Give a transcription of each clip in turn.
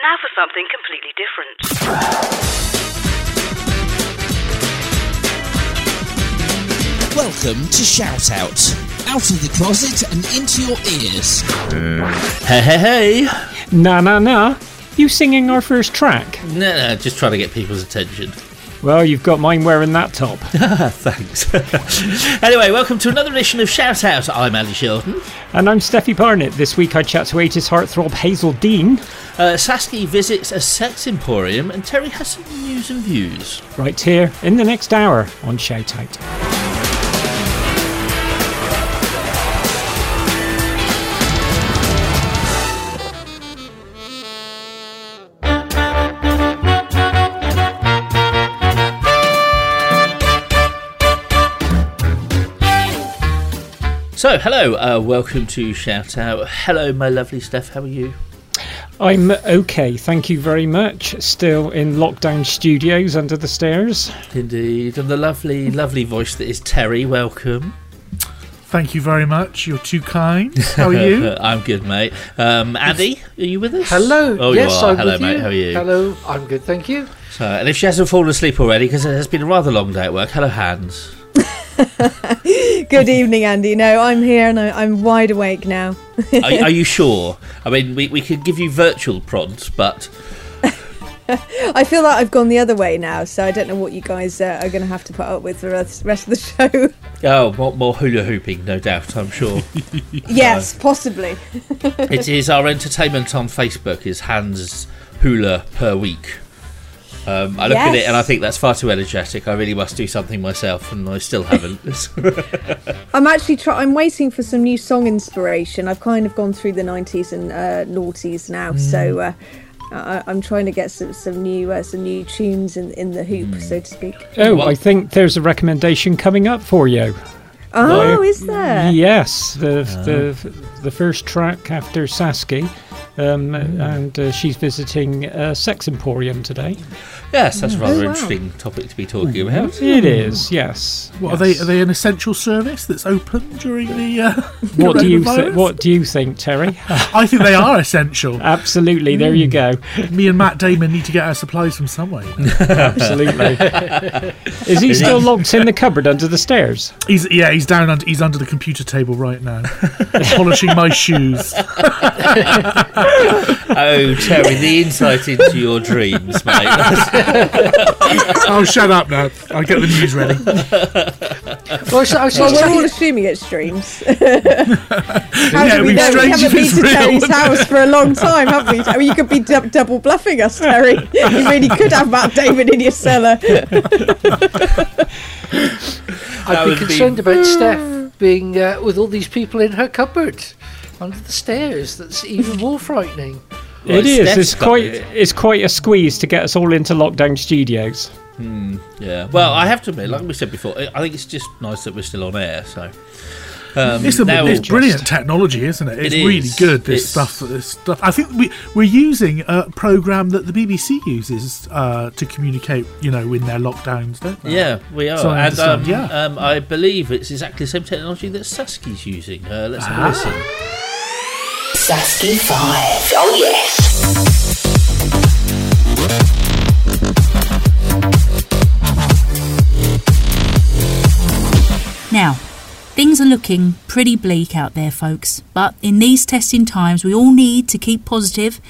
And now for something completely different. Welcome to Shout Out. Out of the closet and into your ears. Hey, hey, hey! Na na na. You singing our first track? No, no, just trying to get people's attention. Well, you've got mine wearing that top. Thanks. anyway, welcome to another edition of Shout Out. I'm Ali Sheldon. And I'm Steffi Barnett. This week I chat to 80s heartthrob Hazell Dean. Uh, Saski visits a sex emporium, and Terry has some news and views. Right here in the next hour on Shout Out. So, hello, uh, welcome to Shout Out. Hello, my lovely Steff. How are you? I'm okay, thank you very much. Still in lockdown studios under the stairs. Indeed, and the lovely, lovely voice that is Terry. Welcome. Thank you very much. You're too kind. How are you? I'm good, mate. Um, Andy, are you with us? Hello. Oh, yes, you are. I'm Hello, with mate. you. How are you? Hello. I'm good, thank you. So, and if she hasn't fallen asleep already, because it has been a rather long day at work, hello, Hans. Good evening, Andy. No, I'm here and I, I'm wide awake now. are, are you sure? I mean, we, we could give you virtual prods, but I feel like I've gone the other way now, so I don't know what you guys uh, are going to have to put up with for the rest rest of the show. oh, more, more hula hooping, no doubt. I'm sure. yes, possibly. it is our entertainment on Facebook is Hans Hula per week. Um, I look at it and I think that's far too energetic. I really must do something myself, and I still haven't. I'm actually try- I'm waiting for some new song inspiration. I've kind of gone through the 90s and uh, noughties now, so uh, I- I'm trying to get some, some new uh, some new tunes in in the hoop, so to speak. Oh, Well- I think there's a recommendation coming up for you. Oh, is there? Yes, the, the the first track after Saski, um, and uh, she's visiting a sex emporium today. yes, that's a rather Oh, wow. interesting topic to be talking about. It is, yes. What, are they are they an essential service that's open during the? Uh, What do you coronavirus? th- What do you think, Terry? I think they are essential. Absolutely. There you go. Me and Matt Damon need to get our supplies from somewhere. Absolutely. Is he still locked in the cupboard under the stairs? He's yeah, he's down under he's under the computer table right now, polishing my shoes. Oh, Terry, the insight into your dreams, mate. Oh, shut up now! I'll get the news ready. Well, so, I was Well, we're all assuming it's dreams. How Yeah, do we we've know? We strange haven't been to real. Terry's house for a long time, have we? I mean, you could be dou- double bluffing us, Terry. You really could have Matt Damon in your cellar. I'd be would be- concerned about Steff being uh, with all these people in her cupboard under the stairs. That's even more frightening. Right, it is. It's quite. cupboard. It's quite a squeeze to get us all into lockdown studios. Yeah. Well, I have to admit, like we said before, I I think it's just nice that we're still on air. So. Um, It's, a, it's we'll brilliant technology, isn't it? It's It really good. This It's- stuff. This stuff. I think we we're using a program that the BBC uses uh, to communicate. You know, in their lockdowns, don't they? Yeah, we are, So I and um, yeah. um, I believe it's exactly the same technology that Saski's using. Uh, let's have a listen. Saski 5. Oh, yes. Now, things are looking pretty bleak out there, folks, but in these testing times, we all need to keep positive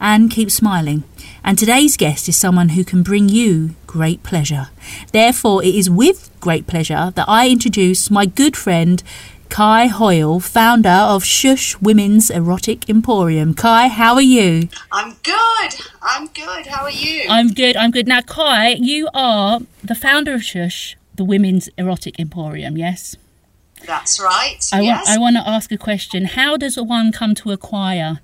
and keep smiling. And today's guest is someone who can bring you great pleasure. Therefore, it is with great pleasure that I introduce my good friend. Kai Hoyle, founder of Shush Women's Erotic Emporium. Kai, how are you? I'm good. I'm good. How are you? I'm good, I'm good. Now, Kai, you are the founder of Shush, the Women's Erotic Emporium, yes? That's right. I, yes. want, I want to ask a question. How does one come to acquire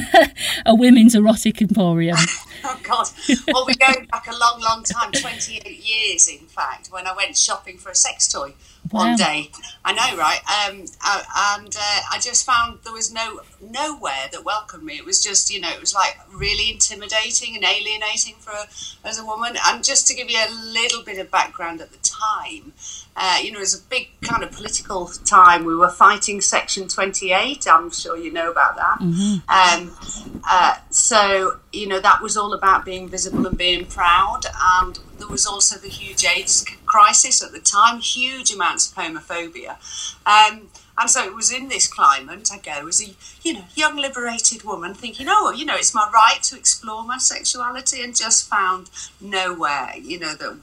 a women's erotic emporium? oh God. Well, we're going back a long, long time. Twenty-eight years, in fact. When I went shopping for a sex toy Wow. one day. I know, right? Um, uh, and uh, I just found there was no nowhere that welcomed me. It was just, you know, it was like really intimidating and alienating for a, as a woman. And just to give you a little bit of background at the time. Uh, you know, it was a big kind of political time. We were fighting Section 28. I'm sure you know about that. Um, uh, so you know that was all about being visible and being proud and there was also the huge aids crisis at the time huge amounts of homophobia um, and so it was in this climate i go as a you know young liberated woman thinking oh you know it's my right to explore my sexuality and just found nowhere you know that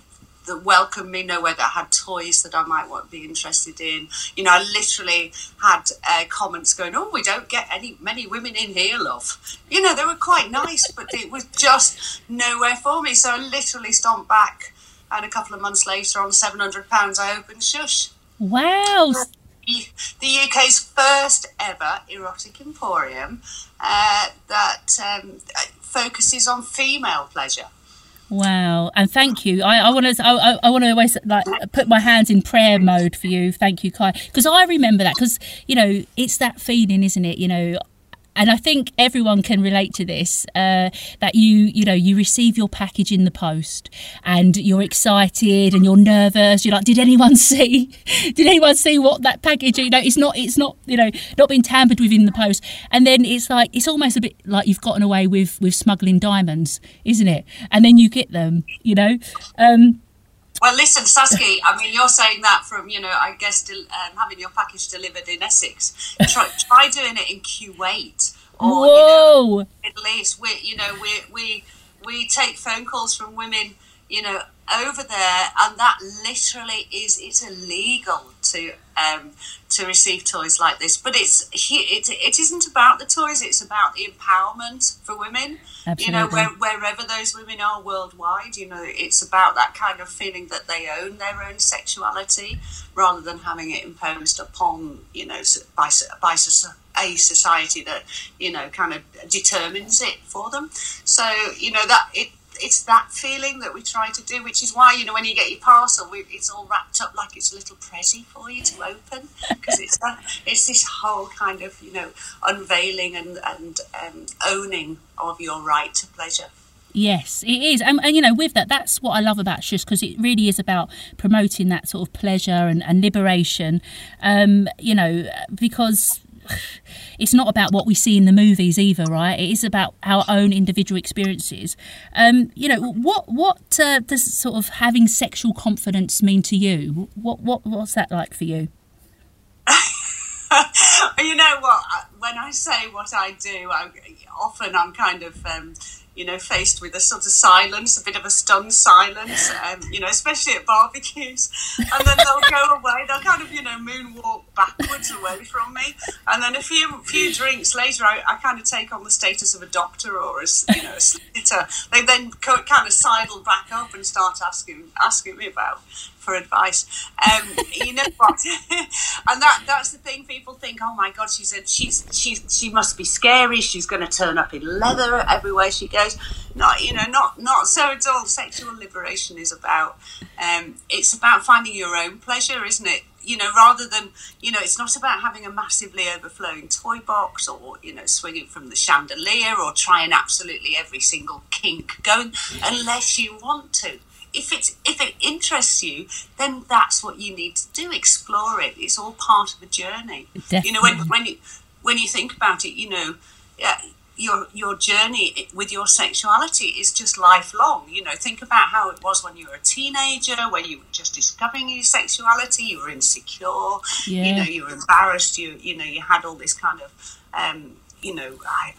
that welcomed me, nowhere that had toys that I might want to be interested in. You know, I literally had uh, comments going, "Oh, we don't get any many women in here, love." You know, they were quite nice, but it was just nowhere for me. So I literally stomped back, and a couple of months later, on seven hundred pounds, I opened Shush. Wow. The, the UK's first ever erotic emporium uh, that um, focuses on female pleasure. Wow, and thank you. I, want to I, I want to always like put my hands in prayer mode for you. Thank you, Kai, because I remember that. Because you know, it's that feeling, isn't it? You know, and I think everyone can relate to this. Uh, that you, you know, you receive your package in the post, and you're excited and you're nervous. You're like, did anyone see? Did anyone see what that package? You know, it's not, it's not, you know, not been tampered with in the post. And then it's like, it's almost a bit like you've gotten away with with smuggling diamonds, isn't it? And then you get them, you know. Um, well, listen, Saskia. I mean, you're saying that from you know, I guess, um, having your package delivered in Essex. Try, try doing it in Kuwait or Whoa. you know, Middle East. We, you know, we we we take phone calls from women, you know, over there, and that literally is it's illegal to um, to receive toys like this. But it's it, it isn't about the toys; it's about the empowerment for women. You know, where, wherever those women are worldwide, you know, it's about that kind of feeling that they own their own sexuality rather than having it imposed upon, you know, by by a society that you know kind of determines it for them. So you know that it it's that feeling that we try to do, which is why you know when you get your parcel, we, it's all wrapped up like it's a little present for you to open because it's that, it's this whole kind of you know unveiling and and um, owning of your right to pleasure. Yes, it is, and, and you know, with that, that's what I love about Shush because it really is about promoting that sort of pleasure and, and liberation. Um, you know, because it's not about what we see in the movies either, right? It is about our own individual experiences. Um, you know, what what uh, does sort of having sexual confidence mean to you? What what what's that like for you? you know what? When I say what I do, I, often I'm kind of, um, you know, faced with a sort of silence, a bit of a stunned silence, um, you know, especially at barbecues. And then they'll go away. They'll kind of, you know, moonwalk backwards away from me. And then a few few drinks later, I, I kind of take on the status of a doctor or a, you know, a solicitor. They then co- kind of sidle back up and start asking asking me about for advice. Um, you know what? and that that's the thing. People think, oh my god, she's a, she's she's she must be scary. She's going to turn up in leather everywhere she goes. Not you know, not not so at all. Sexual liberation is about um, it's about finding your own pleasure, isn't it? You know, rather than you know, it's not about having a massively overflowing toy box or you know, swinging from the chandelier or trying absolutely every single kink going, unless you want to if it's if it interests you, then that's what you need to do. Explore it. It's all part of a journey. You know, when when you when you think about it, you know, your your journey with your sexuality is just lifelong. You know, think about how it was when you were a teenager, when you were just discovering your sexuality. You were insecure. Yeah. You know, you were embarrassed. You you know, you had all this kind of um, you know. I,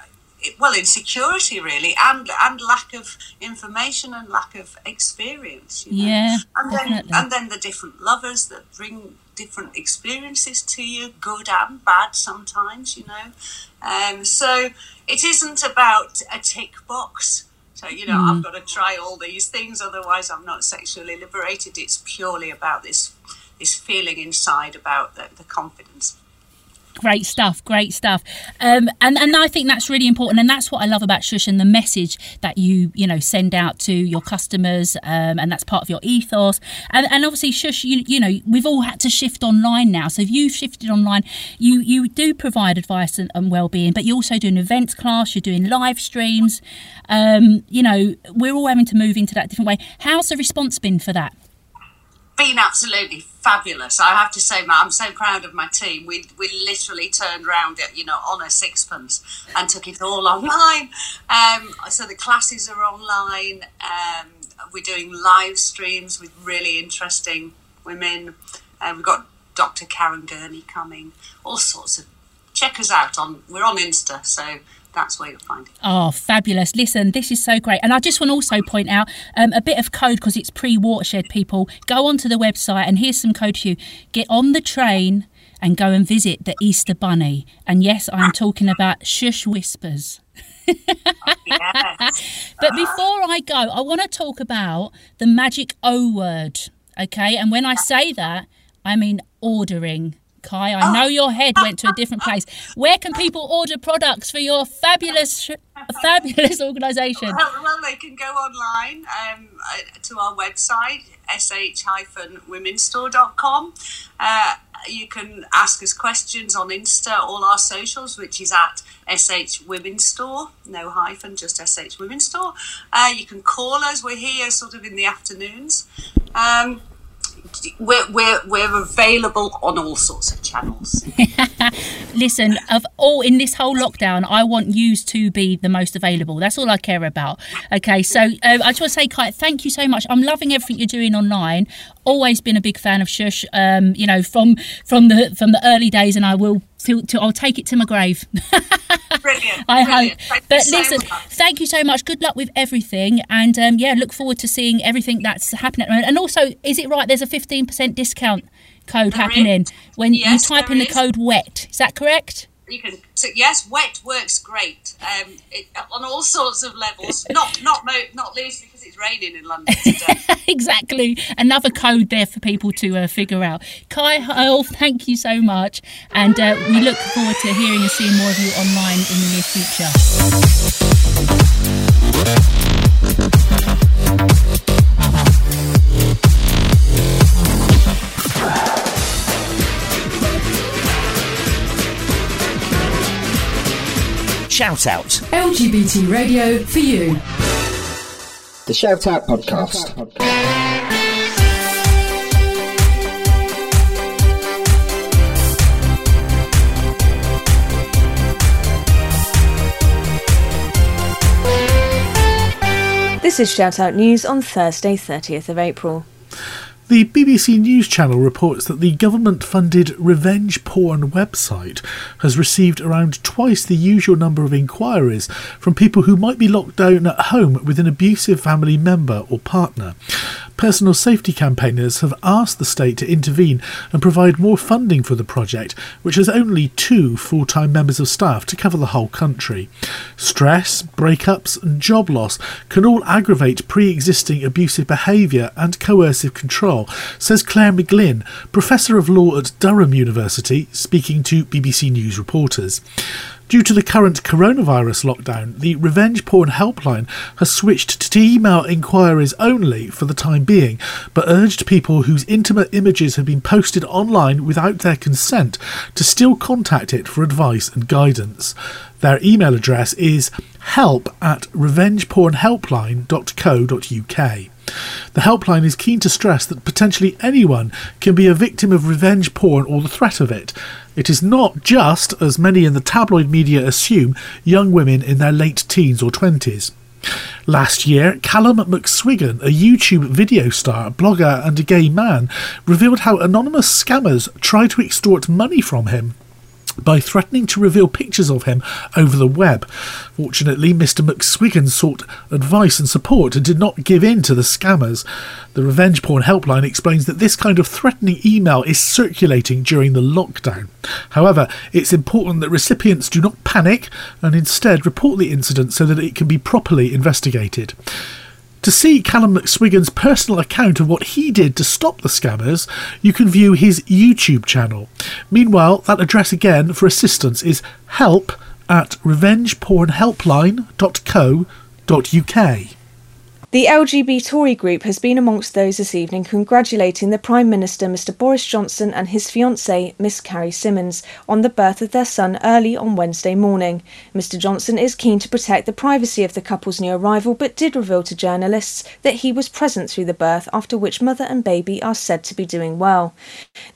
well, insecurity really, and and lack of information and lack of experience. You know? Yeah, and then definitely. and then the different lovers that bring different experiences to you, good and bad sometimes. You know, um, so it isn't about a tick box. So you know, I've got to try all these things, otherwise I'm not sexually liberated. It's purely about this this feeling inside about the, the confidence. Great stuff, great stuff, um, and and I think that's really important, and that's what I love about Shush and the message that you you know send out to your customers, um, and that's part of your ethos. And, and obviously, Shush, you you know we've all had to shift online now, so if you've shifted online, you you do provide advice and, and well-being, but you're also doing events class, you're doing live streams. Um, you know, we're all having to move into that different way. How's the response been for that? Been absolutely fabulous. I have to say, I'm so proud of my team. We we literally turned around it, you know, on a sixpence and took it all online. Um, so the classes are online. Um, we're doing live streams with really interesting women. Uh, we've got Dr. Karen Gurney coming. All sorts of. Check us out on. We're on Insta, so that's where you'll find it. Oh, fabulous. Listen, this is so great. And I just want to also point out um, a bit of code because it's pre watershed, people. Go onto the website and here's some code for you. Get on the train and go and visit the Easter Bunny. And yes, I'm talking about Shush Whispers. Yes. But before I go, I want to talk about the magic O word. Okay. And when I say that, I mean ordering. Kai, I know your head went to a different place. Where can people order products for your fabulous, fabulous organisation? Well, well, they can go online um, uh, to our website, sh-womenstore.com. Uh, you can ask us questions on Insta, all our socials, which is at SH Women's Store, no hyphen, just SH Women's Store. Uh, you can call us, we're here sort of in the afternoons. Um, we're, we're, we're available on all sorts of channels. Listen, of all in this whole lockdown, I want you to be the most available. That's all I care about. Okay, so um, I just want to say, Kai, thank you so much. I'm loving everything you're doing online. Always been a big fan of Shush. Um, you know, from from the from the early days, and I will. To, to, I'll take it to my grave. Brilliant. I brilliant. hope. Thank But listen, much. thank you so much. Good luck with everything, and um, yeah, look forward to seeing everything that's happening at the moment. And also, is it right? There's a 15% discount code There happening is. when Yes, you type in the is. code WET. Is that correct? You can so yes, wet works great um, it, on all sorts of levels. Not not not least because it's raining in London today. exactly. Another code there for people to uh, figure out. Kai Hoyle, thank you so much, and uh, we look forward to hearing and seeing more of you online in the near future. Shout out. LGBT radio for you. The Shout Out Podcast. This is Shout Out News on Thursday, 30th of April. The BBC News Channel reports that the government funded revenge porn website has received around twice the usual number of inquiries from people who might be locked down at home with an abusive family member or partner. Personal safety campaigners have asked the state to intervene and provide more funding for the project, which has only two full time members of staff to cover the whole country. Stress, breakups, and job loss can all aggravate pre existing abusive behaviour and coercive control, says Claire McGlynn, Professor of Law at Durham University, speaking to BBC News reporters. Due to the current coronavirus lockdown, the Revenge Porn Helpline has switched to email inquiries only for the time being, but urged people whose intimate images have been posted online without their consent to still contact it for advice and guidance. Their email address is help at revengepornhelpline.co.uk. The helpline is keen to stress that potentially anyone can be a victim of revenge porn or the threat of it. It is not just, as many in the tabloid media assume, young women in their late teens or 20s. Last year, Callum McSwiggan, a YouTube video star, blogger, and a gay man, revealed how anonymous scammers tried to extort money from him by threatening to reveal pictures of him over the web. Fortunately, Mr. McSwiggan sought advice and support and did not give in to the scammers. The Revenge Porn Helpline explains that this kind of threatening email is circulating during the lockdown. However, it's important that recipients do not panic and instead report the incident so that it can be properly investigated. To see Callum McSwiggan's personal account of what he did to stop the scammers, you can view his YouTube channel. Meanwhile, that address again for assistance is help at revengepornhelpline.co.uk. The LGBTory group has been amongst those this evening congratulating the Prime Minister, Mr Boris Johnson, and his fiancée, Miss Carrie Symonds, on the birth of their son early on Wednesday morning. Mr Johnson is keen to protect the privacy of the couple's new arrival, but did reveal to journalists that he was present through the birth, after which mother and baby are said to be doing well.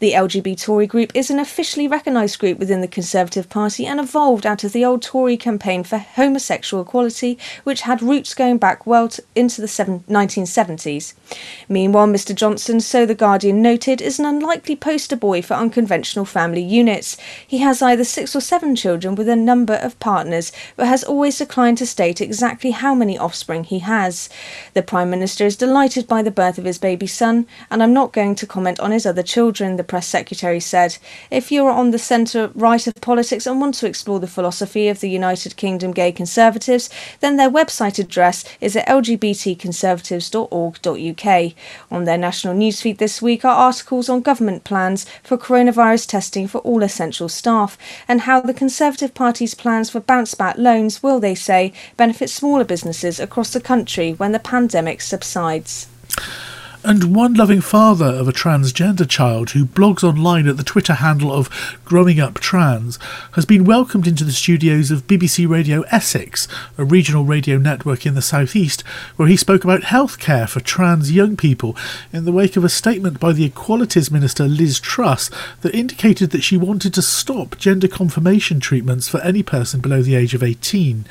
The LGBTory group is an officially recognised group within the Conservative Party and evolved out of the old Tory campaign for homosexual equality, which had roots going back well to, the seven, 1970s. Meanwhile, Mr Johnson, so The Guardian noted, is an unlikely poster boy for unconventional family units. He has either six or seven children with a number of partners, but has always declined to state exactly how many offspring he has. The Prime Minister is delighted by the birth of his baby son, and I'm not going to comment on his other children, the press secretary said. If you are on the centre right of politics and want to explore the philosophy of the United Kingdom gay conservatives, then their website address is at lgbtconservatives.org.uk. On their national newsfeed this week are articles on government plans for coronavirus testing for all essential staff and how the Conservative Party's plans for bounce back loans will, they say, benefit smaller businesses across the country when the pandemic subsides. And one loving father of a transgender child who blogs online at the Twitter handle of Growing Up Trans has been welcomed into the studios of BBC Radio Essex, a regional radio network in the southeast, where he spoke about healthcare for trans young people in the wake of a statement by the Equalities Minister Liz Truss that indicated that she wanted to stop gender confirmation treatments for any person below the age of 18.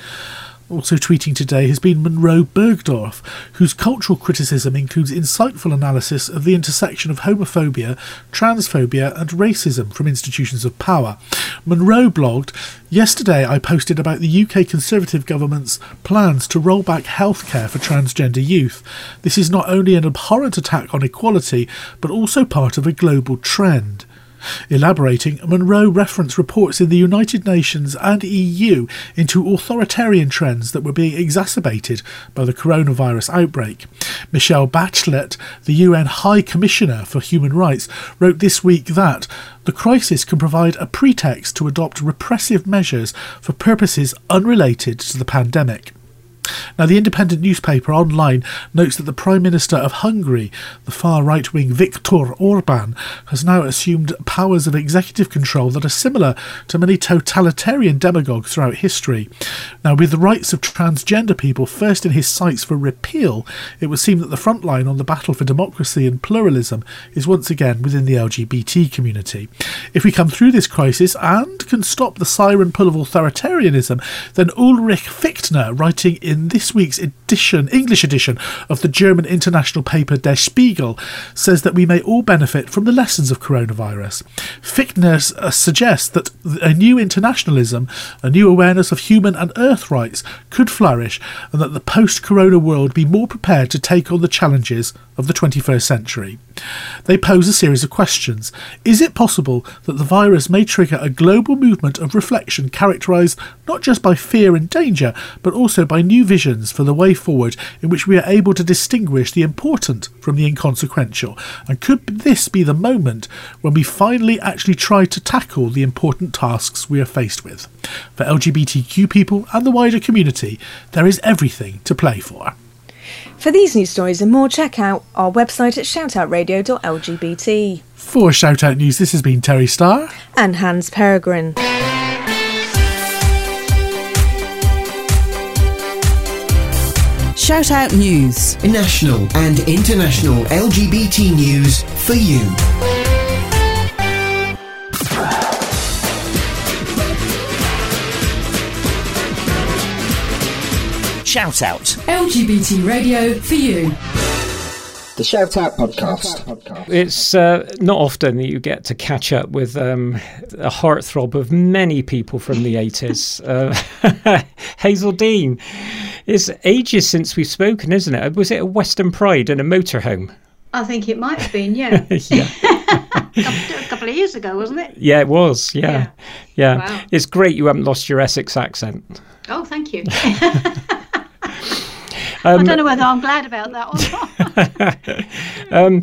Also tweeting today has been Monroe Bergdorf, whose cultural criticism includes insightful analysis of the intersection of homophobia, transphobia, and racism from institutions of power. Monroe blogged, Yesterday I posted about the UK Conservative government's plans to roll back healthcare for transgender youth. This is not only an abhorrent attack on equality, but also part of a global trend. Elaborating, Monroe referenced reports in the United Nations and EU into authoritarian trends that were being exacerbated by the coronavirus outbreak. Michelle Bachelet, the UN High Commissioner for Human Rights, wrote this week that the crisis can provide a pretext to adopt repressive measures for purposes unrelated to the pandemic. Now, the independent newspaper online notes that the Prime Minister of Hungary, the far right wing Viktor Orban, has now assumed powers of executive control that are similar to many totalitarian demagogues throughout history. Now, with the rights of transgender people first in his sights for repeal, it would seem that the front line on the battle for democracy and pluralism is once again within the LGBT community. If we come through this crisis and can stop the siren pull of authoritarianism, then Ulrich Fichtner, writing in this week's edition, English edition of the German international paper Der Spiegel, says that we may all benefit from the lessons of coronavirus. Fichtner uh, suggests that a new internationalism, a new awareness of human and earth rights could flourish, and that the post corona world be more prepared to take on the challenges of the 21st century. They pose a series of questions. Is it possible that the virus may trigger a global movement of reflection characterised not just by fear and danger, but also by new visions for the way forward in which we are able to distinguish the important from the inconsequential? And could this be the moment when we finally actually try to tackle the important tasks we are faced with? For LGBTQ people and the wider community, there is everything to play for. For these news stories and more, check out our website at shoutoutradio.lgbt. For Shoutout News, this has been Terry Starr and Hans Peregrine. Shoutout News. National and international LGBT news for you. Shout Out. LGBT radio for you. The Shout Out Podcast. It's uh, not often that you get to catch up with um, a heartthrob of many people from the 80s. Uh, Hazell Dean. It's ages since we've spoken, isn't it? Was it a Western Pride and a motorhome? I think it might have been, yeah. yeah. a couple of years ago, wasn't it? Yeah, it was. Yeah. Yeah. yeah. Wow. It's great you haven't lost your Essex accent. Oh, thank you. Um, I don't know whether I'm glad about that or not. Um,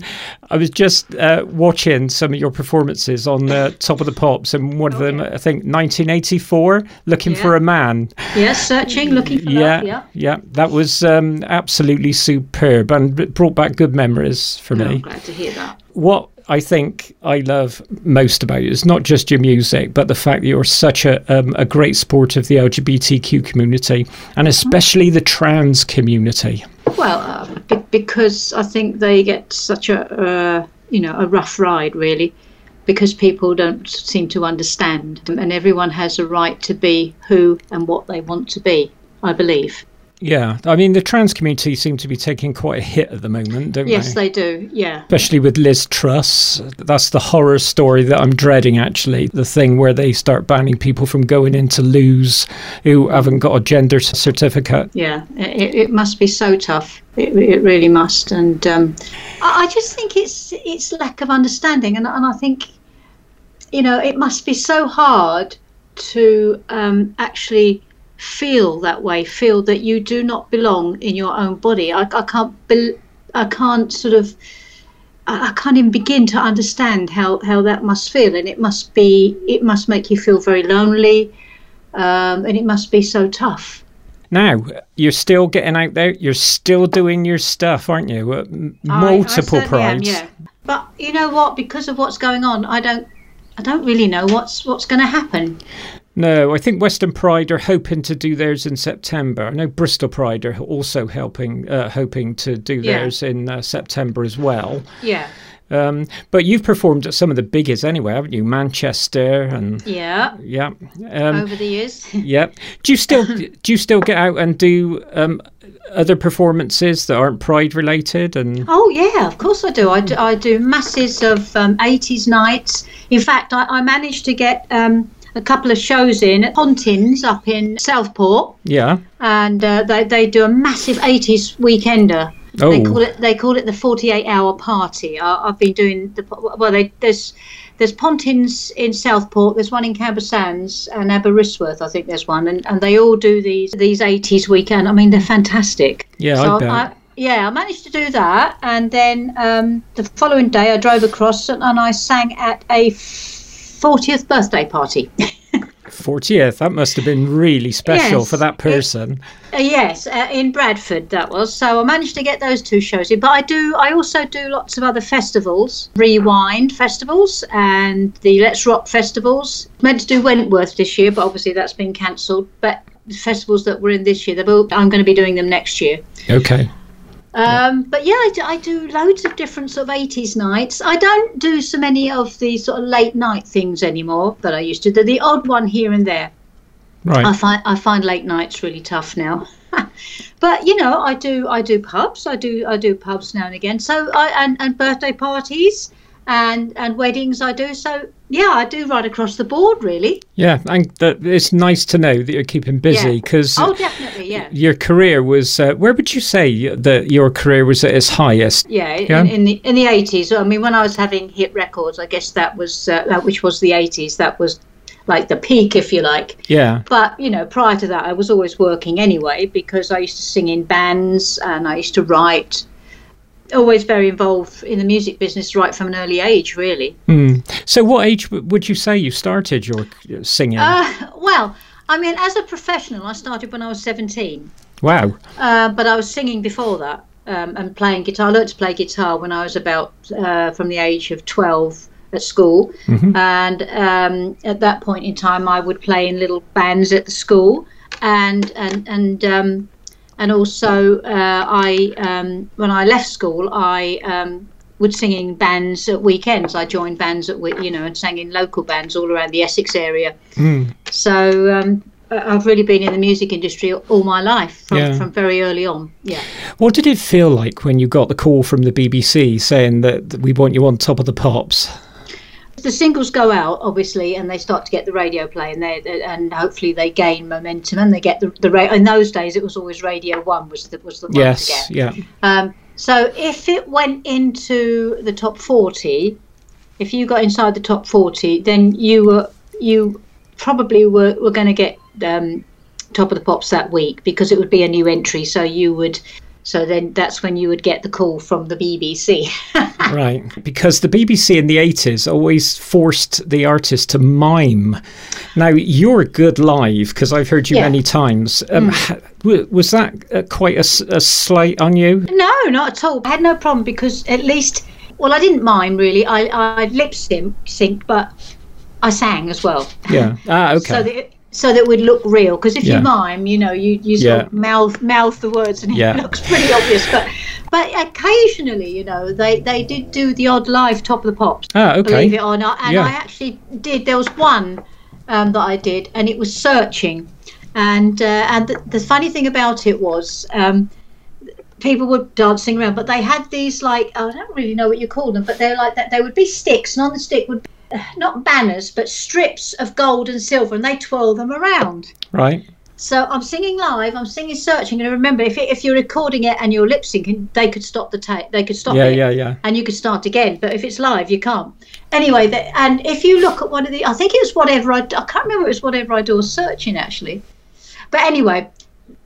I was just uh, watching some of your performances on uh, Top of the Pops, and one of them, I think, 1984, "Looking Yeah. for a Man." Yes, searching, looking for yeah, love. Yeah. yeah, that was um, absolutely superb, and it brought back good memories for Oh, I'm me. glad to hear that. What I think I love most about you is not just your music, but the fact that you're such a um, a great support of the LGBTQ community, and especially the trans community. Well, uh, be- because I think they get such a uh, you know a rough ride, really, because people don't seem to understand, and everyone has a right to be who and what they want to be. I believe. Yeah, I mean the trans community seem to be taking quite a hit at the moment, don't Yes, they? Yes, they do. Yeah. Especially with Liz Truss. That's the horror story that I'm dreading, actually. The thing where they start banning people from going into loos who haven't got a gender certificate. Yeah, it, it must be so tough. It, it really must, and um, I, I just think it's it's lack of understanding, and, and I think, you know, it must be so hard to um, actually feel that way, feel that you do not belong in your own body. I, I can't, bel I can't sort of, I, I can't even begin to understand how how that must feel, and it must be, it must make you feel very lonely, um, and it must be so tough. Now, you're still getting out there, you're still doing your stuff, aren't you? Uh, m- I- I multiple certainly am, prides. yeah. But you know what? Because of what's going on, I don't, I don't really know what's what's going to happen. No, I think Western Pride are hoping to do theirs in September. I know Bristol Pride are also helping, uh, hoping to do Yeah. theirs in uh, September as well. Yeah. Um, but you've performed at some of the biggest anyway, haven't you? Manchester and Yeah. yeah, um, Over the years. yeah. Do you still do you still get out and do um, other performances that aren't Pride related? And Oh yeah, of course I do. I do, I do masses of um, 80s nights. In fact, I, I managed to get um, a couple of shows in at Pontins up in Southport, yeah, and uh, they they do a massive 80s weekender. Oh. They call it they call it the 48 hour party. I, I've been doing the well. They, there's there's Pontins in Southport. There's one in Camber Sands and Aberystwyth. I think there's one, and, and they all do these these 80s weekend. I mean, they're fantastic. Yeah, I so bet. yeah, I managed to do that, and then um, the following day I drove across and, and I sang at a 40th birthday party. fortieth. That must have been really special Yes, for that it- person. Uh, yes, uh, in Bradford that was. So I managed to get those two shows in. But I do, I also do lots of other festivals, Rewind festivals, and the Let's Rock festivals. Meant to do Wentworth this year, but obviously that's been cancelled. But the festivals that were in this year, I'm going to be doing them next year. Okay. Um, but yeah, I do, I do loads of different sort of 80s nights. I don't do so many of the sort of late night things anymore that I used to. They're the odd one here and there. Right. I find I find late nights really tough now. but you know, I do I do pubs. I do I do pubs now and again. So I and, and birthday parties and and weddings I do. So yeah, I do right across the board really. Yeah, and that it's nice to know that you're keeping busy Yeah. because oh, definitely, yeah. your career was. Uh, where would you say that your career was at its highest? Yeah, Yeah. In, in the in the eighties. I mean, when I was having hit records, I guess that was uh, that which was the eighties. That was like the peak, if you like. Yeah. But you know, prior to that, I was always working anyway because I used to sing in bands and I used to write. Always very involved in the music business right from an early age, really. Hmm. So, what age would you say you started your singing? Uh, well, I mean, as a professional, I started when I was seventeen. wow. Uh, but I was singing before that um, and playing guitar. I learned to play guitar when I was about uh, from the age of 12 at school. Mhm. And um, at that point in time, I would play in little bands at the school. And, and, and, um, and also, uh, I um, when I left school, I um, would sing in bands at weekends. I joined bands at you know and sang in local bands all around the Essex area. Hmm. So um, I've really been in the music industry all my life from, Yeah. from very early on. Yeah. What did it feel like when you got the call from the BBC saying that we want you on top of the pops? The singles go out, obviously, and they start to get the radio play, and they and hopefully they gain momentum, and they get the the ra- in those days it was always Radio One was the was the one to Yes. get. Yeah. Um, so if it went into the top forty, if you got inside the top forty, then you were you probably were, were going to get um, top of the pops that week because it would be a new entry. So you would So then that's when you would get the call from the BBC. right. Because the BBC in the 80s always forced the artist to mime. Now, you're good live because I've heard you Yeah. many times. Um, w- was that uh, quite a slight on you? No, not at all. I had no problem because at least, well, I didn't mind really. I, I lip sync, sync, but I sang as well. Yeah. Ah, okay. So it, so that would look real. Because if Yeah. you mime, you know, you you sort Yeah. of mouth mouth the words and Yeah. it looks pretty obvious. But but occasionally, you know, they they did do the odd live top of the pops. Ah, okay. Believe it or not, and. I actually did. There was one um, that I did, and it was searching. And uh, and the, the funny thing about it was. Um, people were dancing around, but they had these like I don't really know what you call them, but they're like that. They would be sticks, and on the stick would be, not banners, but strips of gold and silver, and they twirl them around. Right. So I'm singing live. I'm singing searching, and remember, if it, if you're recording it and you're lip syncing, they could stop the tape. They could stop Yeah, it. yeah, yeah. And you could start again. But if it's live, you can't. Anyway, the, and if you look at one of the, I think it was whatever I, I can't remember. It was whatever I do or searching actually. But anyway,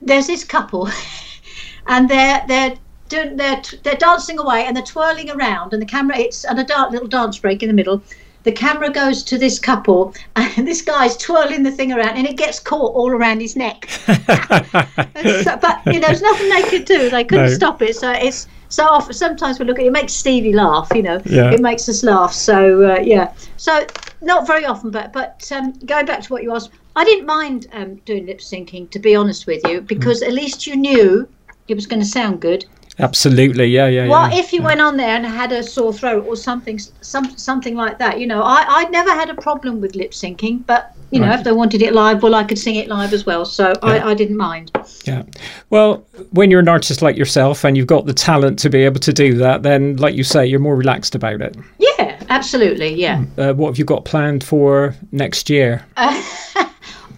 there's this couple, and they're they're doing they're they're dancing away and they're twirling around, and the camera it's and a da- little dance break in the middle. The camera goes to this couple, and this guy's twirling the thing around, and it gets caught all around his neck. So- but you know, there's nothing they could do. They couldn't No. stop it. So it's so often. Sometimes we look at it, it makes Stevie laugh. You know, Yeah. it makes us laugh. So uh, yeah. So not very often, but but um, going back to what you asked, I didn't mind um, doing lip syncing to be honest with you, because at least you knew it was going to sound good. Absolutely. Yeah, yeah, Well, yeah. if you went on there and had a sore throat or something, some something like that? You know, I I'd never had a problem with lip syncing, but you know, Right. if they wanted it live, well, I could sing it live as well, so Yeah. I, I didn't mind. Yeah. Well, when you're an artist like yourself and you've got the talent to be able to do that, then, like you say, you're more relaxed about it. Yeah, absolutely, yeah. Uh, what have you got planned for next year?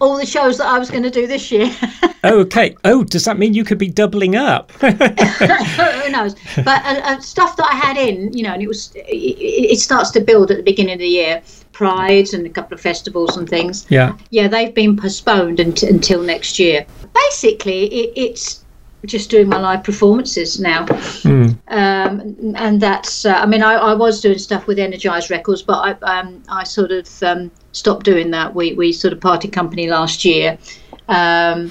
All the shows that I was going to do this year. okay. Oh, does that mean you could be doubling up? Who knows? But uh, uh, stuff that I had in, you know, and it was, it, it starts to build at the beginning of the year. Prides and a couple of festivals and things. yeah. Yeah, they've been postponed unt- until next year. Basically, it, it's just doing my live performances now. Mm. Um, and that's, uh, I mean, I, I was doing stuff with Energized Records, but I, um, I sort of um, stopped doing that. We, we sort of parted company last year. Um,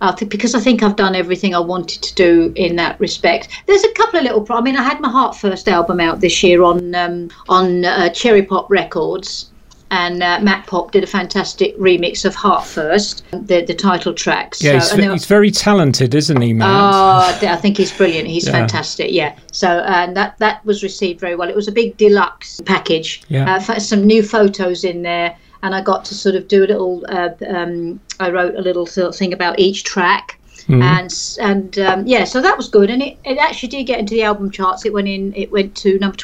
I think because I think I've done everything I wanted to do in that respect. There's a couple of little. Pro- I mean, I had my Heart First album out this year on um, on uh, Cherry Pop Records, and uh, Matt Pop did a fantastic remix of Heart First, the the title track. Yeah, he's, and there- he's very talented, isn't he, Matt? Oh, I think he's brilliant. He's Yeah. fantastic. Yeah. So and that that was received very well. It was a big deluxe package. Yeah. Uh, some new photos in there, and I got to sort of do a little. Uh, um, I wrote a little sort of thing about each track. Mhm. And and um, yeah, so that was good, and it, it actually did get into the album charts. It went in. It went to number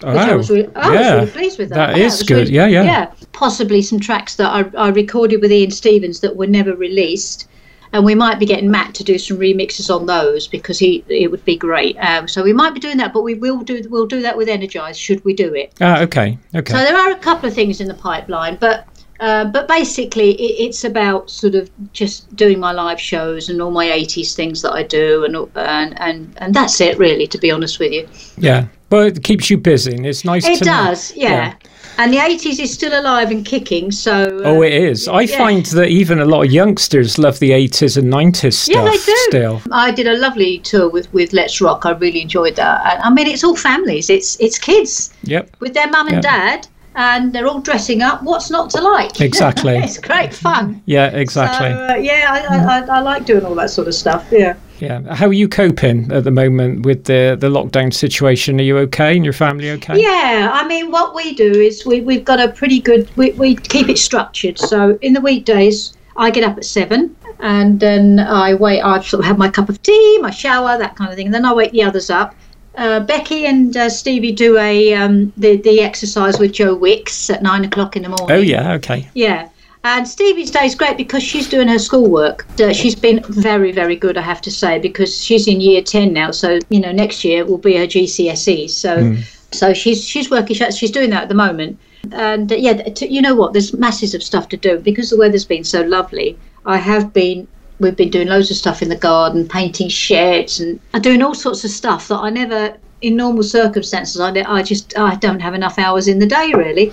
twenty-seven. which I Oh, was I yeah. was really pleased with that. That Yeah, is good. really- Yeah, yeah. Yeah, possibly some tracks that I, I recorded with Ian Stevens that were never released, and we might be getting Matt to do some remixes on those because he it would be great. Um, so we might be doing that, but we will do we'll do that with Energize should we do it. Ah, okay. Okay. So there are a couple of things in the pipeline, but. Uh, but basically, it, it's about sort of just doing my live shows and all my '80s things that I do, and and and, and that's it, really. To be honest with you, yeah. But it keeps you busy, and it's nice it does, yeah. And the '80s is still alive and kicking, so. uh, Oh, it is. I yeah. find that even a lot of youngsters love the 80s and 90s stuff Yeah, they do. still. I did a lovely tour with, with Let's Rock. I really enjoyed that. I mean, it's all families. It's it's kids Yep. with their mum and Yeah. dad, and they're all dressing up. What's not to like? Exactly. it's great fun. Yeah, exactly. So, uh, yeah, I, I, I like doing all that sort of stuff. Yeah. Yeah. How are you coping at the moment with the, the lockdown situation? Are you okay and your family okay? Yeah, I mean, what we do is we, we've got a pretty good, we, we keep it structured. So in the weekdays, I get up at seven and then I wait, I sort of have my cup of tea, my shower, that kind of thing. And then I wake the others up. Uh, Becky and uh, Stevie do a um, the, the exercise with Joe Wicks at nine o'clock in the morning. Oh, yeah, okay. Yeah. And Stevie's day is great because she's doing her schoolwork. Uh, she's been very, very good, I have to say, because she's in year 10 now. So, you know, next year will be her GCSE. So, Mm. so she's she's working, she's doing that at the moment. And uh, yeah, t- you know what? There's masses of stuff to do because the weather's been so lovely. I have been we've been doing loads of stuff in the garden, painting sheds, and and doing all sorts of stuff that I never, in normal circumstances, I, I just I don't have enough hours in the day really.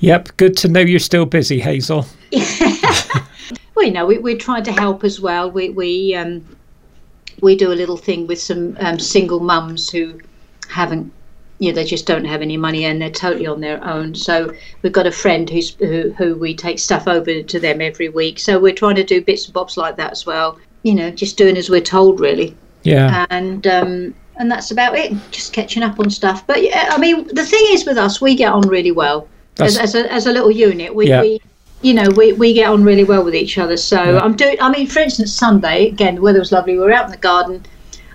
Yep, good to know you're still busy, Hazell. Well, you know, we, we're trying to help as well. We we um, we do a little thing with some um, single mums who haven't, you know, they just don't have any money and they're totally on their own. So we've got a friend who's who, who we take stuff over to them every week. So we're trying to do bits and bobs like that as well. You know, just doing as we're told, really. Yeah. And um, and that's about it. Just catching up on stuff. But yeah, I mean, the thing is with us, we get on really well as, as, a, as a little unit. We, Yeah. we you know, we, we get on really well with each other. So Yeah. I'm doing. I mean, for instance, Sunday again, the weather was lovely. We were out in the garden.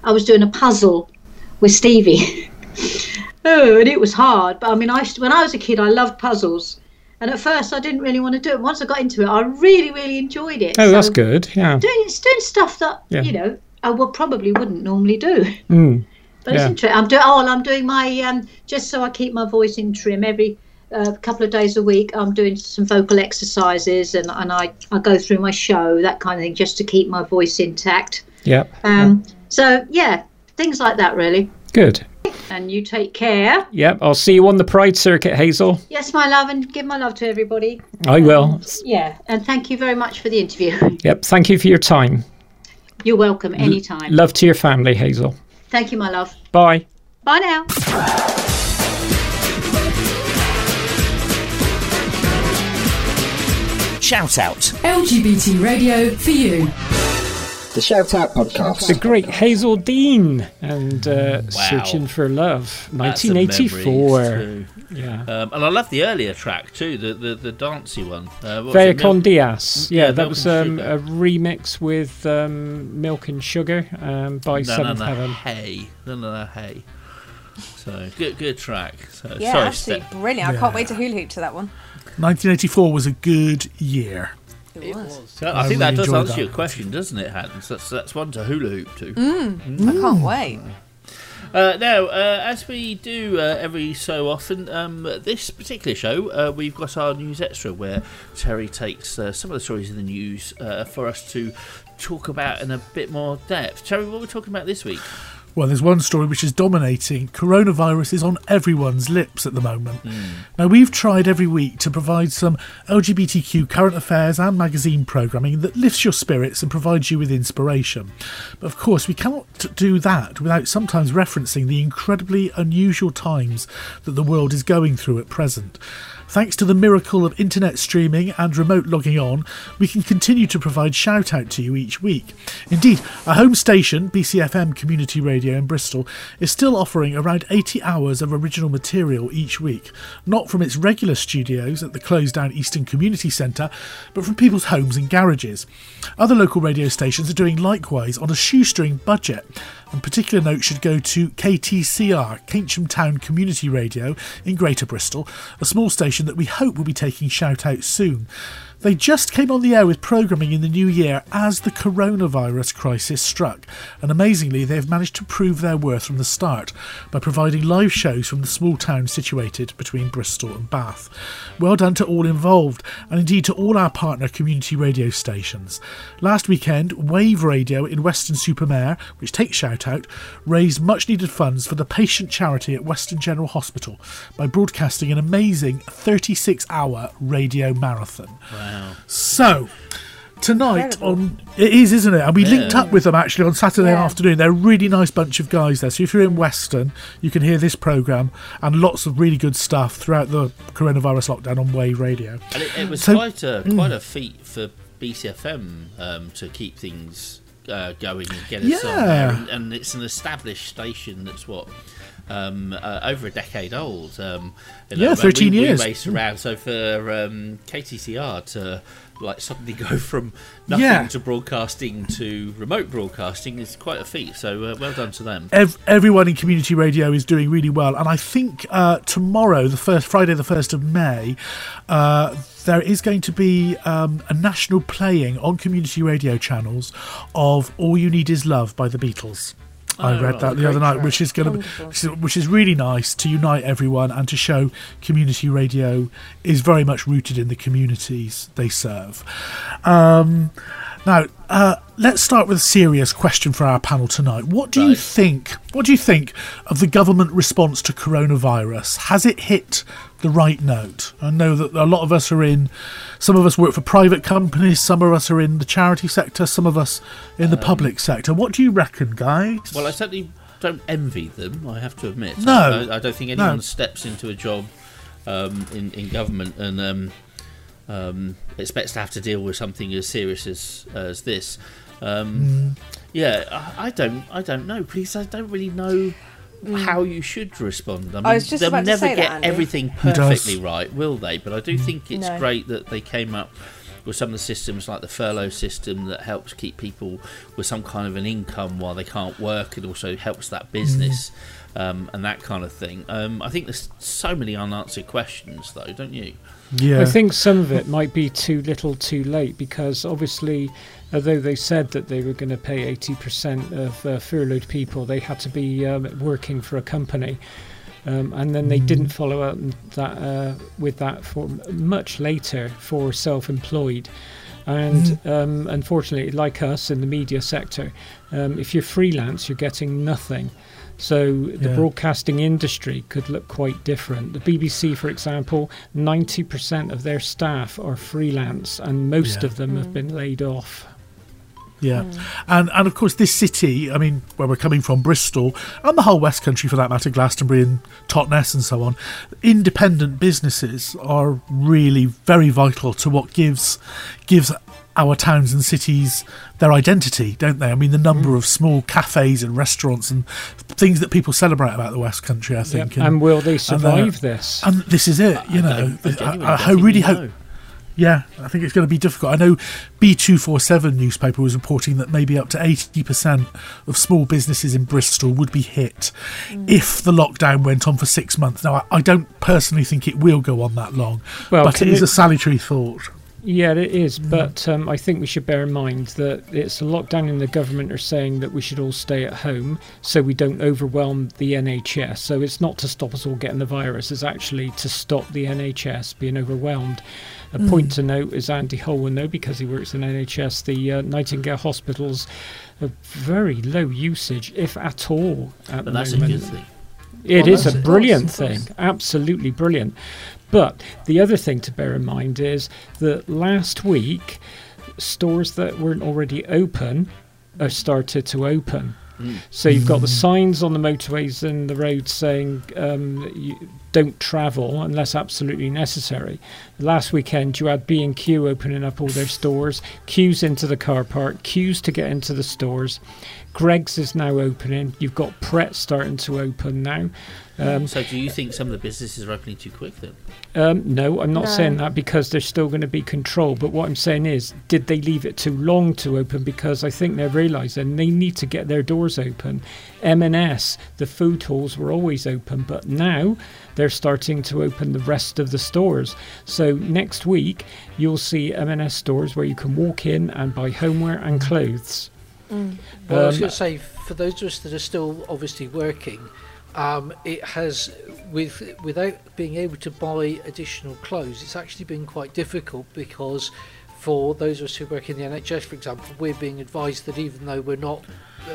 I was doing a puzzle with Stevie. oh, and it was hard. But I mean, I when I was a kid, I loved puzzles. And at first, I didn't really want to do it. Once I got into it, I really, really enjoyed it. Oh, that's good. Yeah. Doing doing stuff that Yeah. you know I would probably wouldn't normally do. Mm. But it's interesting. I'm doing. Oh, I'm doing my um, just so I keep my voice in trim every uh, couple of days a week. I'm doing some vocal exercises, and, and I I go through my show that kind of thing just to keep my voice intact. Yep. Um, so yeah, things like that really. Good. And you take care. Yep. I'll see you on the Pride Circuit, Hazell. Yes, my love, and give my love to everybody. I will. Yeah, and thank you very much for the interview. Yep. Thank you for your time. You're welcome anytime. Love to your family, Hazell. Thank you, my love. Bye. Bye now. Shout out. LGBT radio for you. The Shout Out podcast. The great Hazell Dean and uh, Searching for Love, 1984. Yeah. Um, and I love the earlier track too, the the, the dancey one. Uh, what Vea con Milk- Diaz. M- Yeah, that was um, a remix with um, Milk and Sugar um, by no, Seventh no, no, Heaven. Hey, no, no, no, hey. So good, good track. So, Yeah, sorry, absolutely Steff. brilliant. I can't wait to hula hoop to that one. 1984 was a good year. It was. I, I think that does answer that. your question, doesn't it, Hans? That's that's one to hula hoop to. Mm, I can't wait. Uh, now, uh, as we do uh, every so often, um, this particular show, uh, we've got our news extra where Terry takes uh, some of the stories in the news uh, for us to talk about in a bit more depth. Terry, what are we talking about this week? Well, there's one story which is dominating. Coronavirus is on everyone's lips at the moment. Hmm. Now, we've tried every week to provide some LGBTQ current affairs and magazine programming that lifts your spirits and provides you with inspiration. But of course, we cannot do that without sometimes referencing the incredibly unusual times that the world is going through at present. Thanks to the miracle of internet streaming and remote logging on, we can continue to provide shout out to you each week. Indeed, our home station, BCFM Community Radio in Bristol, is still offering around 80 hours of original material each week, not from its regular studios at the closed down Eastern Community Centre, but from people's homes and garages. Other local radio stations are doing likewise on a shoestring budget. And particular note should go to KTCR, Keynsham Town Community Radio in Greater Bristol, a small station that we hope will be taking shout out soon. They just came on the air with programming in the new year as the coronavirus crisis struck, and amazingly, they've managed to prove their worth from the start by providing live shows from the small town situated between Bristol and Bath. Well done to all involved, and indeed to all our partner community radio stations. Last weekend, Wave Radio in Weston-super-Mare, which takes shout out, raised much needed funds for the patient charity at Weston General Hospital by broadcasting an amazing 36 hour radio marathon. Wow. So, tonight on it is, isn't it? And we linked up with them actually on Saturday Yeah. afternoon. They're a really nice bunch of guys there. So if you're in Weston, you can hear this program and lots of really good stuff throughout the coronavirus lockdown on Wave Radio. And it, it was So- quite a Mm. quite a feat for BCFM um, to keep things uh, going and get us on Yeah. there. And, and it's an established station that's what. Um, uh, over a decade old. Um, you Yeah, 13 we, years. We raced around, so for um, KTCR to like suddenly go from nothing Yeah. to broadcasting to remote broadcasting is quite a feat. So uh, well done to them. Ev- everyone in community radio is doing really well, and I think uh, tomorrow, the first Friday, the first of May, uh, there is going to be um, a national playing on community radio channels of "All You Need Is Love" by the Beatles. I Oh, read that the other night, track. which is going to, which is, really nice to unite everyone and to show community radio is very much rooted in the communities they serve. Um, now, uh, let's start with a serious question for our panel tonight. What do you think? What do you think of the government response to coronavirus? Has it hit the right note? I know that a lot of us are in. Some of us work for private companies. Some of us are in the charity sector. Some of us in the Um, public sector. What do you reckon, guys? Well, I certainly don't envy them. I have to admit. No. I, I don't think No. anyone steps into a job um, in in government and um, um, expects to have to deal with something as serious as as this. Um, Yeah, I, I don't. I don't know. Please, I don't really know. How you should respond. I mean, I was just they'll about to never say that, get Andy. everything Who does? perfectly right, will they? But I do think it's No. great that they came up with some of the systems like the furlough system that helps keep people with some kind of an income while they can't work. It also helps that business um, and that kind of thing. Um, I think there's so many unanswered questions, though, don't you? Yeah. I think some of it might be too little too late because obviously, although they said that they were going to pay 80% of uh, furloughed people, they had to be um, working for a company. Um, and then they didn't follow up that uh, with that for much later for self-employed. And um, unfortunately, like us in the media sector, um, if you're freelance, you're getting nothing. So the Yeah. broadcasting industry could look quite different. The BBC, for example, 90% of their staff are freelance, and most Yeah. of them have been laid off. Yeah, mm. and and of course this city. I mean, where we're coming from, Bristol, and the whole West Country for that matter, Glastonbury and Totnes and so on. Independent businesses are really very vital to what gives gives our towns and cities their identity, don't they? I mean, the mm. number of small cafes and restaurants and things that people celebrate about the West Country. I think. and will they they're- uh, survive this? And this is it. You know, I I, I, I really hope. Know. Yeah, I think it's going to be difficult. I know B247 newspaper was reporting that maybe up to 80% of small businesses in Bristol would be hit if the lockdown went on for six months. Now, I, I don't personally think it will go on that long, Well, but it is it- a salutary thought. Yeah, it is, but um, I think we should bear in mind that it's a lockdown, and the government are saying that we should all stay at home so we don't overwhelm the NHS. So it's not to stop us all getting the virus; it's actually to stop the NHS being overwhelmed. A Mm. point to note is Andy Hull will know because he works in NHS. The uh, Nightingale hospitals have very low usage, if at all, at the But that's a moment. good thing. It Well, is a that's- brilliant that's- that's- thing, absolutely brilliant. But the other thing to bear in mind is that last week, stores that weren't already open have started to open. So you've got the signs on the motorways and the roads saying um, you don't travel unless absolutely necessary. Last weekend you had B and Q opening up all their stores, queues into the car park, queues to get into the stores. Greggs is now opening. You've got Pret starting to open now. Um, so, do you think some of the businesses are opening too quick then? um, no, I'm not No. saying that because there's still going to be control. But what I'm saying is, did they leave it too long to open? Because I think they're realizing they need to get their doors open. M&S, the food halls were always open, but now they're starting to open the rest of the stores. So next week you'll see M&S stores where you can walk in and buy homeware and clothes. Well, I was Um, going to say, for those of us that are still obviously working, um, it has, with without being able to buy additional clothes, it's actually been quite difficult because for those of us who work in the NHS, for example, we're being advised that even though we're not,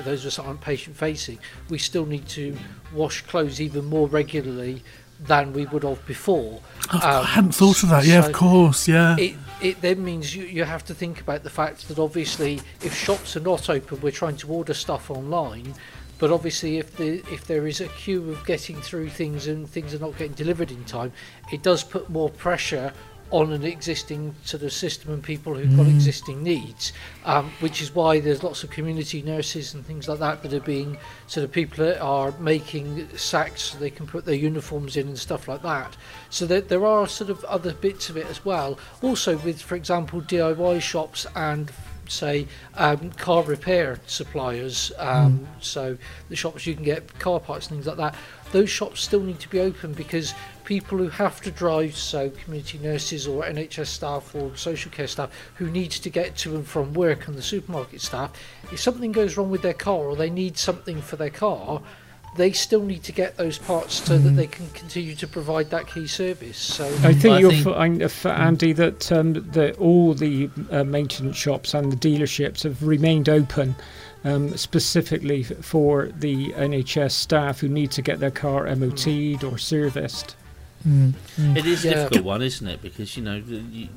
those of us aren't patient facing, we still need to wash clothes even more regularly than we would have before. Of- I hadn't thought of that. Yeah, of course. Yeah. It, it then means you, you have to think about the fact that obviously if shops are not open, we're trying to order stuff online. But obviously, if the if there is a queue of getting through things and things are not getting delivered in time, it does put more pressure on an existing sort of system and people who've got Mm. existing needs, um, which is why there's lots of community nurses and things like that that are being sort of people that are making sacks so they can put their uniforms in and stuff like that. So that there are sort of other bits of it as well. Also with, for example, DIY shops and say um, car repair suppliers um, so the shops you can get car parts and things like that. Those shops still need to be open because people who have to drive so community nurses or NHS staff or social care staff who needs to get to and from work and the supermarket staff if something goes wrong with their car or they need something for their car they still need to get those parts so that they can continue to provide that key service. So I think I you'll think- find, uh, for Andy, that um, that all the uh, maintenance shops and the dealerships have remained open, um, specifically for the NHS staff who need to get their car MOT'd or serviced. Mm, mm. It is a Yeah. difficult one, isn't it? Because you know, you,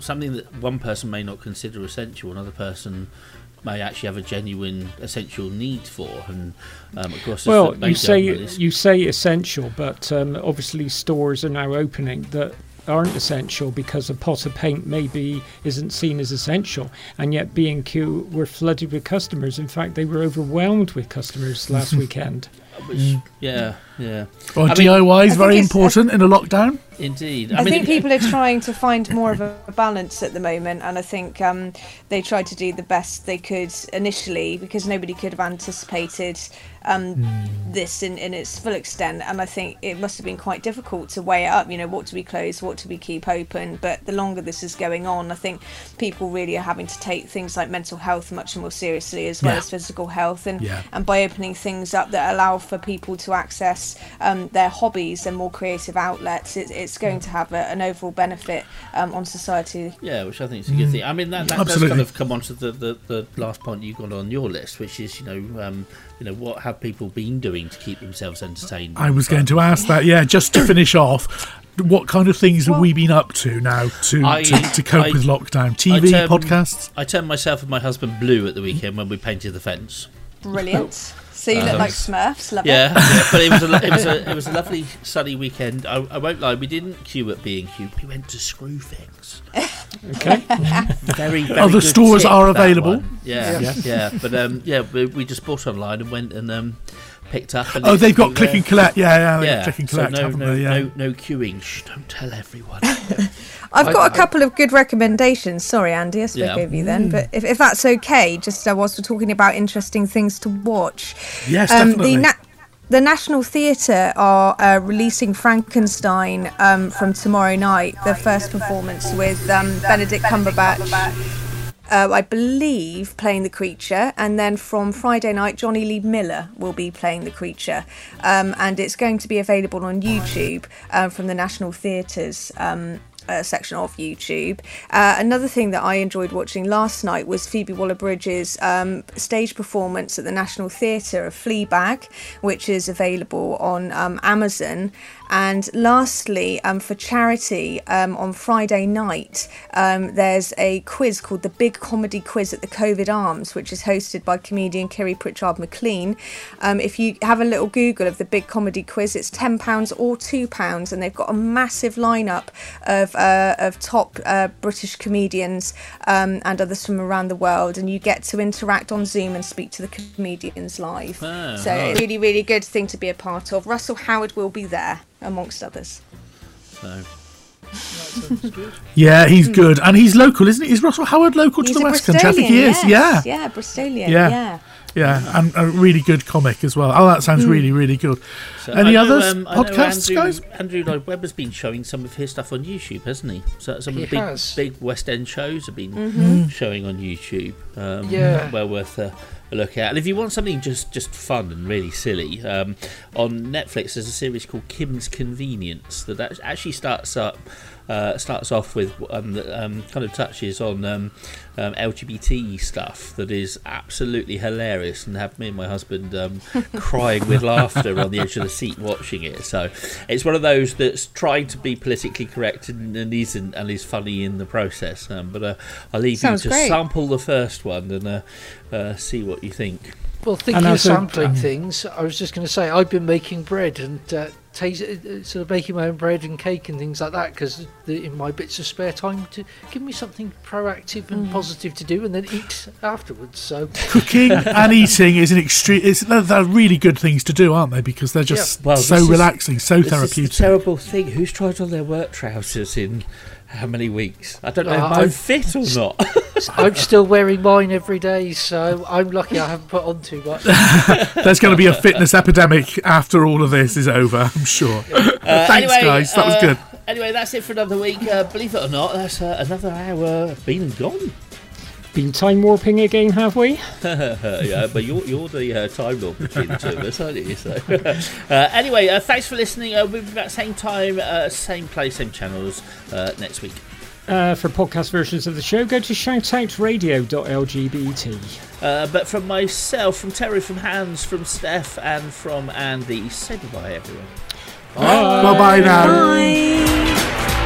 something that one person may not consider essential, another person may actually have a genuine essential need for, and um, of course, Well, you say you say essential, but um, obviously stores are now opening that aren't essential because a pot of paint maybe isn't seen as essential, and yet B&Q were flooded with customers. In fact, they were overwhelmed with customers last weekend. which, yeah, yeah. Well, I mean- DIY is very think it's- important in a lockdown. Indeed, I, think people are trying to find more of a balance at the moment, and I think um, they tried to do the best they could initially because nobody could have anticipated um, this in, in its full extent. And I think it must have been quite difficult to weigh it up. You know, what do we close, what do we keep open? But the longer this is going on, I think people really are having to take things like mental health much more seriously as well Yeah. as physical health, and Yeah. and by opening things up that allow for people to access um, their hobbies and more creative outlets, it, it's going to have a, an overall benefit um, on society. Yeah, which I think is a good Mm. thing. I mean, that, that does kind of come on to the, the, the last point you got on your list, which is, you know, um, you know, what have people been doing to keep themselves entertained? I was going to ask that. Yeah, just to finish off, what kind of things have we been up to now to I- to, to cope I- with lockdown? I TV, turned- podcasts. I turned myself and my husband blue at the weekend when we painted the fence. Brilliant. So you look Um, like Smurfs. Love Yeah, it. yeah, but it was a, it was a it was a lovely sunny weekend. I, I won't lie, we didn't queue at B and Q. We went to screw things. Okay. Very, very Other good stores tip, are available. Yeah, Yeah. yeah, But um, yeah, we, we just bought online and went and um, picked up. And Oh, they've got click there. and collect. Yeah, yeah, yeah. click and so collect, no, haven't no, they? Yeah. no, no queuing. Shh, don't tell everyone. I've I- got a I- couple of good recommendations. Sorry, Andy, I spoke Yeah. over you then. But if, if that's okay, just uh, whilst we're talking about interesting things to watch. Yes, um, definitely. The, na- the National Theatre are uh, releasing Frankenstein um, from tomorrow night, the first performance with um, Benedict Cumberbatch. Uh, I believe playing the creature, and then from Friday night, Jonny Lee Miller will be playing the creature, um, and it's going to be available on YouTube um, from the National Theatre's um, uh, section of YouTube. Uh, another thing that I enjoyed watching last night was Phoebe Waller-Bridge's um, stage performance at the National Theatre of Fleabag, which is available on um, Amazon. And lastly, um, for charity, um, on Friday night, um, there's a quiz called the Big Comedy Quiz at the COVID Arms, which is hosted by comedian Kiri Pritchard-McLean. Um, if you have a little Google of the Big Comedy Quiz, it's £10 or £2, and they've got a massive lineup of, uh, of top uh, British comedians um, and others from around the world, and you get to interact on Zoom and speak to the comedians live. Ah, so, a really, really good thing to be a part of. Russell Howard will be there, amongst others. So Yeah, he's hmm. good, and he's local, isn't he? Is Russell Howard local He's to the West Country? I think he is. Bristolian, Yeah. Yeah, Bristolian. Yeah. Yeah. Yeah, and a really good comic as well. Oh, that sounds Mm. really, really good. So Any I know, others um, podcasts, Andrew, guys? Andrew Lloyd Webber's been showing some of his stuff on YouTube, hasn't he? So some of He the big, has. big West End shows have been Mhm. showing on YouTube. Um, Yeah. well worth a, a look at. And if you want something just just fun and really silly, um, on Netflix there's a series called Kim's Convenience that actually starts up. Uh, starts off with um, um, kind of touches on um, um, LGBT stuff that is absolutely hilarious and have me and my husband um, crying with laughter on the edge of the seat watching it. So it's one of those that's trying to be politically correct and, and isn't and is funny in the process. Um, but uh, I'll leave Sounds you to great. sample the first one and uh, uh, see what you think. Well, thinking And of sampling um, things, I was just going to say I've been making bread and uh, tas- uh, sort of making my own bread and cake and things like that because in my bits of spare time to give me something proactive Mm. and positive to do and then eat afterwards. So Cooking and eating is an extreme. It's, they're, they're really good things to do, aren't they? Because they're just Well, so this is- relaxing, so This is the therapeutic. terrible thing. Who's tried on their work trousers in how many weeks? I don't know Uh, if mine I'm fit or not. I'm still wearing mine every day, so I'm lucky I haven't put on too much. There's going to be a fitness epidemic after all of this is over, I'm sure. Uh, Thanks, anyway, guys. That was uh, good. Anyway, that's it for another week. Uh, believe it or not, that's uh, another hour been and gone. Been time warping again, have we? yeah, but you're, you're the uh, time lord between the two of us, aren't you? So, uh, anyway, uh, thanks for listening. Uh, we'll be back same time, uh, same place, same channels uh, next week. Uh, for podcast versions of the show, go to shoutoutradio.lgbt. Uh, but from myself, from Terry, from Hans, from Steff, and from Andy, say goodbye, everyone. Bye bye now.